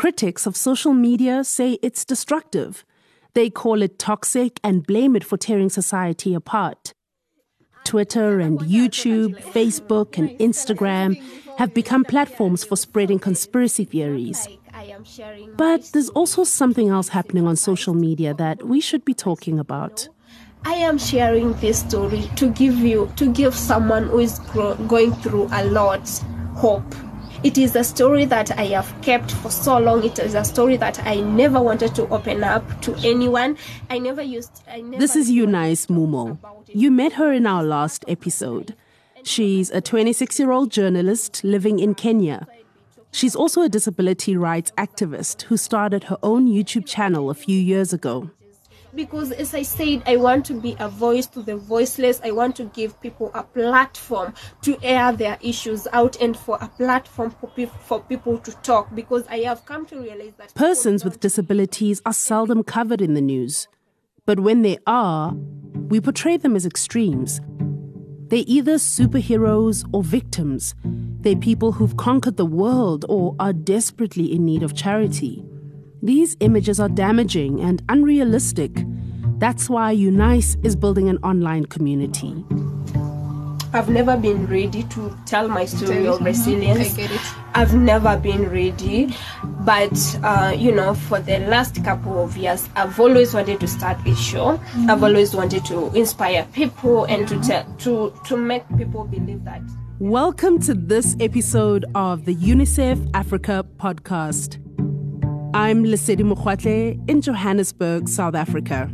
Critics of social media say it's destructive. They call it toxic and blame it for tearing society apart. Twitter and YouTube, Facebook and Instagram have become platforms for spreading conspiracy theories. But there's also something else happening on social media that we should be talking about. I am sharing this story to give you, to give someone who is going through a lot hope. It is a story that I have kept for so long. It is a story that I never wanted to open up to anyone. I never used. I never this is Eunice Mumo. You met her in our last episode. She's a 26 year old journalist living in Kenya. She's also a disability rights activist who started her own YouTube channel a few years ago because as i said i want to be a voice to the voiceless. I want to give people a platform to air their issues out and for a platform for, pe- for people to talk because i have come to realize that persons with disabilities are seldom covered in the news. But when they are we portray them as extremes. They're either superheroes or victims. They're people who've conquered the world or are desperately in need of charity. These images are damaging and unrealistic. That's why Eunice is building an online community. I've never been ready to tell my story of resilience. I get it. I've never been ready, but uh, you know, for the last couple of years, I've always wanted to start a show. Mm-hmm. I've always wanted to inspire people and to tell to to make people believe that. Welcome to this episode of the UNICEF Africa podcast. I'm Lesedi Mokwatle in Johannesburg, South Africa.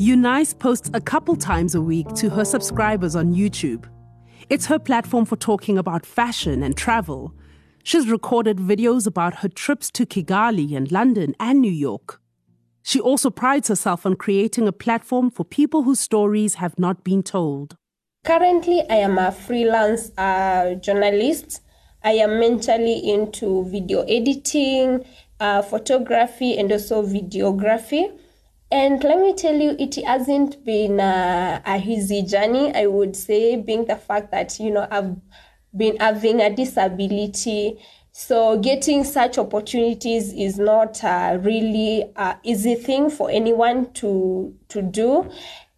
Eunice posts a couple times a week to her subscribers on YouTube. It's her platform for talking about fashion and travel. She's recorded videos about her trips to Kigali and London and New York. She also prides herself on creating a platform for people whose stories have not been told. Currently, I am a freelance uh, journalist I am mentally into video editing, uh, photography, and also videography. And let me tell you, it hasn't been a, a easy journey, I would say, being the fact that, you know, I've been having a disability. So getting such opportunities is not a really uh, easy thing for anyone to to do.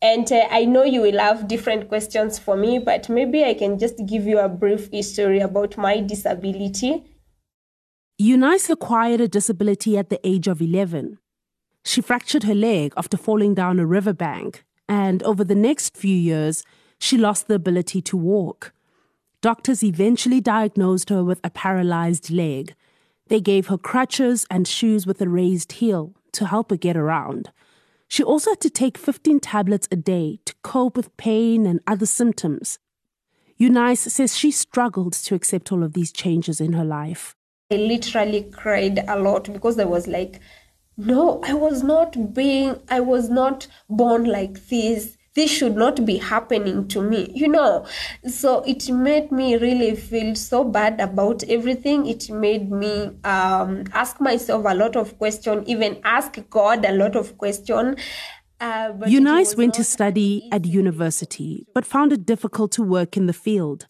And uh, I know you will have different questions for me, but maybe I can just give you a brief history about my disability. Eunice acquired a disability at the age of 11. She fractured her leg after falling down a riverbank, and over the next few years, she lost the ability to walk. Doctors eventually diagnosed her with a paralyzed leg. They gave her crutches and shoes with a raised heel to help her get around. She also had to take 15 tablets a day to cope with pain and other symptoms. Eunice says she struggled to accept all of these changes in her life. I literally cried a lot because I was like, no, I was not being, I was not born like this. This should not be happening to me you know. So it made me really feel so bad about everything. It made me um, ask myself a lot of questions even ask god a lot of questions uh, Eunice went to study at university, but found it difficult to work in the field.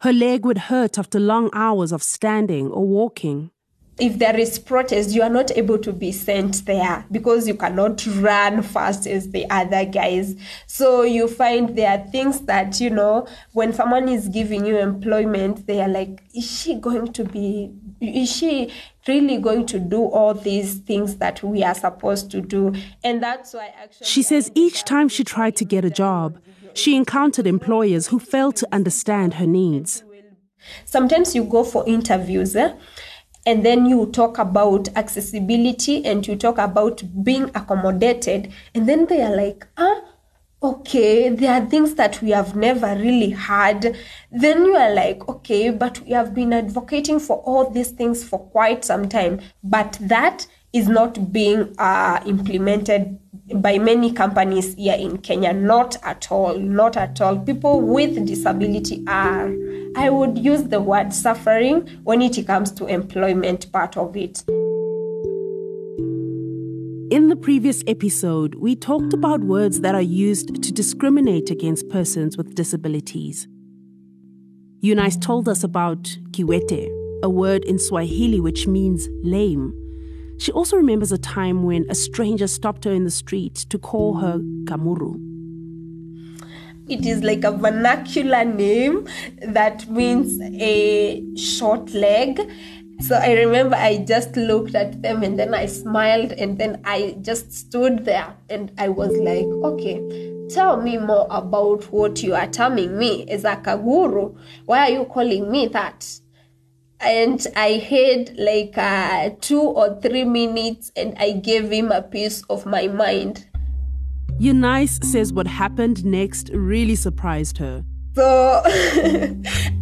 Her leg would hurt after long hours of standing or walking if there is protest, you are not able to be sent there because you cannot run fast as the other guys. So you find there are things that, you know, when someone is giving you employment, they are like, is she going to be, is she really going to do all these things that we are supposed to do? And that's why actually. She says each time she tried to get a job, she encountered employers who failed to understand her needs. Sometimes you go for interviews. Eh? And then you talk about accessibility and you talk about being accommodated and then they are like ah okay there are things that we have never really had then you are like okay but we have been advocating for all these things for quite some time but that is not being uh, implemented by many companies here in Kenya. Not at all, not at all. People with disability are, I would use the word suffering when it comes to employment part of it. In the previous episode, we talked about words that are used to discriminate against persons with disabilities. Eunice told us about kiwete, a word in Swahili which means lame. She also remembers a time when a stranger stopped her in the street to call her Kamuru. It is like a vernacular name that means a short leg. So I remember I just looked at them and then I smiled and then I just stood there and I was like, okay, tell me more about what you are terming me as a kaguru. Why are you calling me that? and I had like uh, two or three minutes and I gave him a piece of my mind. Eunice says what happened next really surprised her. So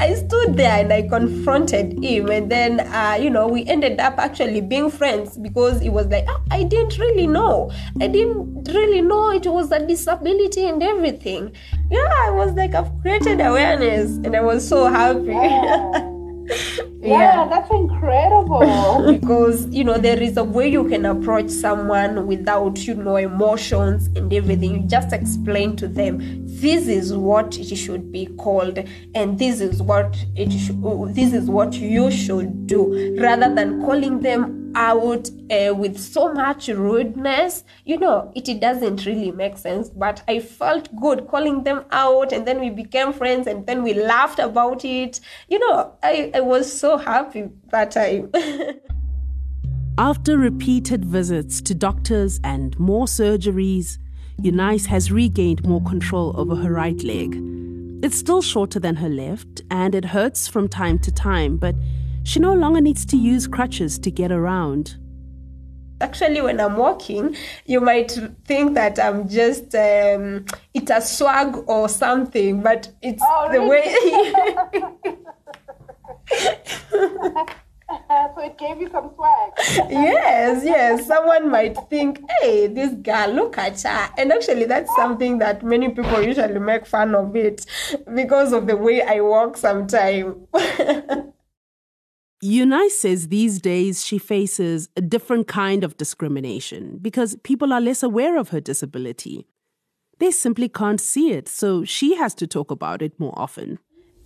I stood there and I confronted him, and then, uh, you know, we ended up actually being friends because it was like, oh, I didn't really know. I didn't really know it was a disability and everything. Yeah, I was like, I've created awareness, and I was so happy. yeah, that's incredible. because you know there is a way you can approach someone without you know emotions and everything. You just explain to them this is what it should be called, and this is what it should. This is what you should do, rather than calling them out uh, with so much rudeness. You know it, doesn't really make sense but i felt good calling them out and then we became friends and then we laughed about it. You know i, I was so happy that time after repeated visits to doctors and more surgeries eunice has regained more control over her right leg. It's still shorter than her left and it hurts from time to time but she no longer needs to use crutches to get around. Actually, when I'm walking, you might think that I'm just, um, it's a swag or something, but it's oh, the really? way. so it gave you some swag. yes, yes. Someone might think, hey, this girl, look at her. And actually, that's something that many people usually make fun of it because of the way I walk sometimes. Eunice says these days she faces a different kind of discrimination because people are less aware of her disability. They simply can't see it, so she has to talk about it more often.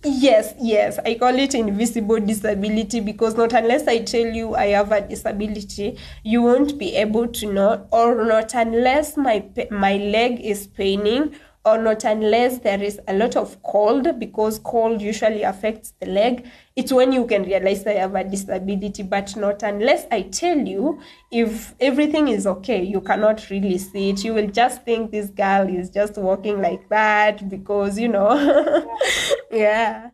Yes, yes. I call it invisible disability because not unless I tell you I have a disability, you won't be able to know, or not unless my my leg is paining or not unless there is a lot of cold because cold usually affects the leg. It's when you can realize i have a disability but not unless i tell you if everything is okay you cannot really see it. You will just think this girl is just walking like that because you know. Yeah.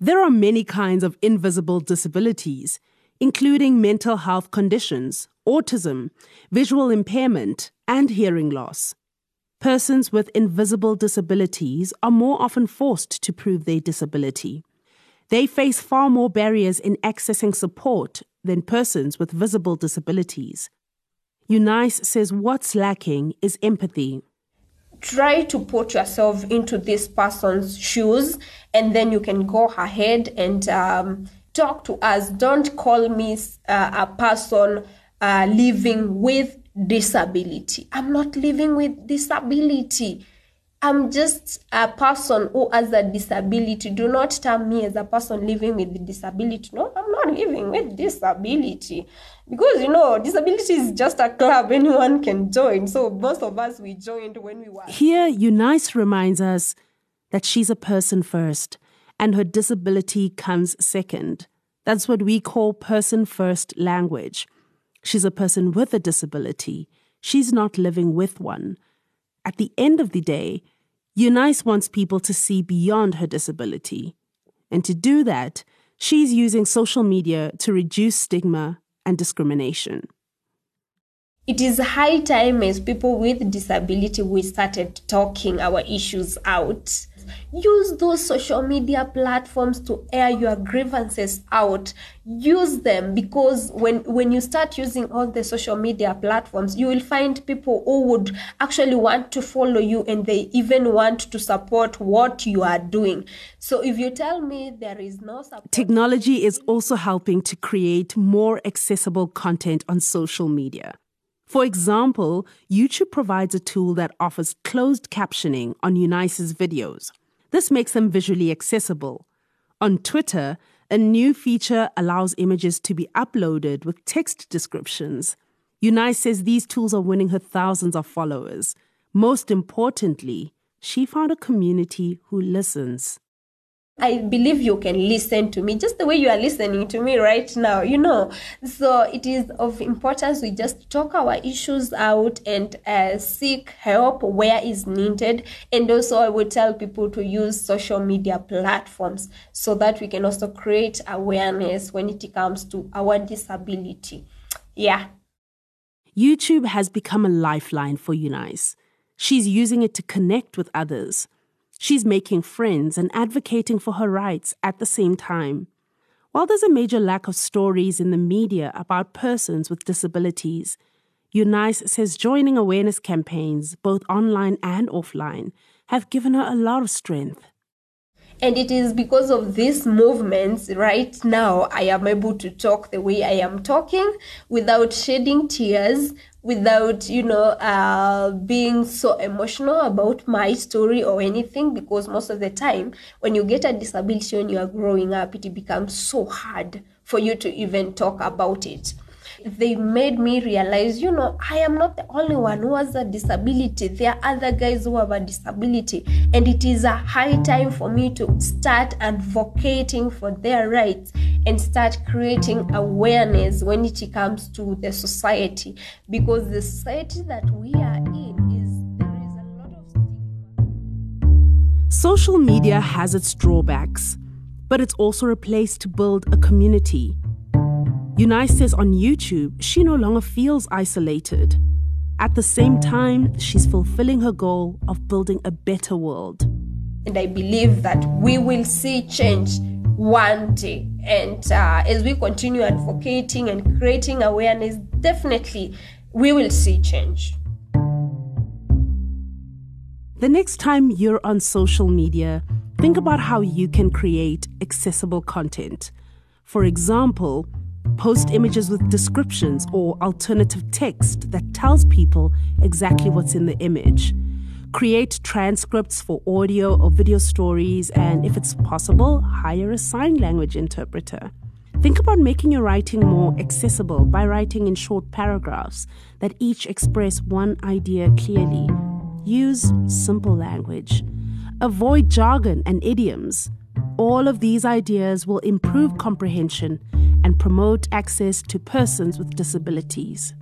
There are many kinds of invisible disabilities including mental health conditions autism visual impairment and hearing loss persons with invisible disabilities are more often forced to prove their disability. They face far more barriers in accessing support than persons with visible disabilities. Eunice says what's lacking is empathy. Try to put yourself into this person's shoes, and then you can go ahead and um, talk to us. Don't call me uh, a person uh, living with disability. I'm not living with disability. I'm just a person who has a disability. Do not term me as a person living with disability. No, I'm not living with disability. Because, you know, disability is just a club anyone can join. So most of us, we joined when we were. Here, Eunice reminds us that she's a person first and her disability comes second. That's what we call person first language. She's a person with a disability. She's not living with one. At the end of the day, Eunice wants people to see beyond her disability. And to do that, she's using social media to reduce stigma and discrimination. It is high time as people with disability we started talking our issues out use those social media platforms to air your grievances out use them because when when you start using all the social media platforms you will find people who would actually want to follow you and they even want to support what you are doing so if you tell me there is no support technology is also helping to create more accessible content on social media for example, YouTube provides a tool that offers closed captioning on Eunice's videos. This makes them visually accessible. On Twitter, A new feature allows images to be uploaded with text descriptions. Eunice says these tools are winning her thousands of followers. Most importantly, she found a community who listens. I believe you can listen to me just the way you are listening to me right now, you know. So it is of importance we just talk our issues out and uh, seek help where is needed. And also, I would tell people to use social media platforms so that we can also create awareness when it comes to our disability. Yeah. YouTube has become a lifeline for Eunice. She's using it to connect with others. She's making friends and advocating for her rights at the same time. While there's a major lack of stories in the media about persons with disabilities, Eunice says joining awareness campaigns, both online and offline, have given her a lot of strength. And it is because of these movements right now I am able to talk the way I am talking without shedding tears, without, you know, uh, being so emotional about my story or anything. Because most of the time, when you get a disability when you are growing up, it becomes so hard for you to even talk about it they made me realize, you know, I am not the only one who has a disability. There are other guys who have a disability. And it is a high time for me to start advocating for their rights and start creating awareness when it comes to the society. Because the society that we are in is there is a lot of. Social media has its drawbacks, but it's also a place to build a community Eunice says on YouTube, she no longer feels isolated. At the same time, she's fulfilling her goal of building a better world. And I believe that we will see change one day. And uh, as we continue advocating and creating awareness, definitely we will see change. The next time you're on social media, think about how you can create accessible content. For example, Post images with descriptions or alternative text that tells people exactly what's in the image. Create transcripts for audio or video stories, and if it's possible, hire a sign language interpreter. Think about making your writing more accessible by writing in short paragraphs that each express one idea clearly. Use simple language. Avoid jargon and idioms. All of these ideas will improve comprehension and promote access to persons with disabilities.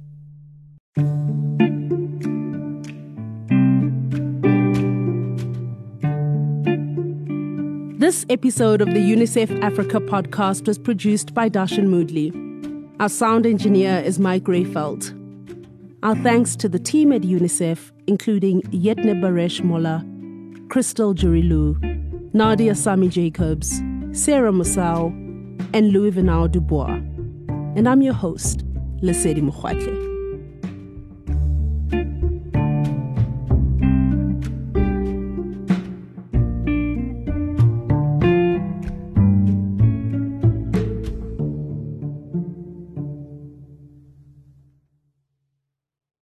This episode of the UNICEF Africa podcast was produced by Darshan Moodley. Our sound engineer is Mike Rayfeld. Our thanks to the team at UNICEF, including Yetne Baresh Mola, Crystal Jurilu, Nadia Samie-Jacobs, Sarah Musau, and Louis Vigneault-Dubois. And I'm your host, Lesedi Mukhwatle.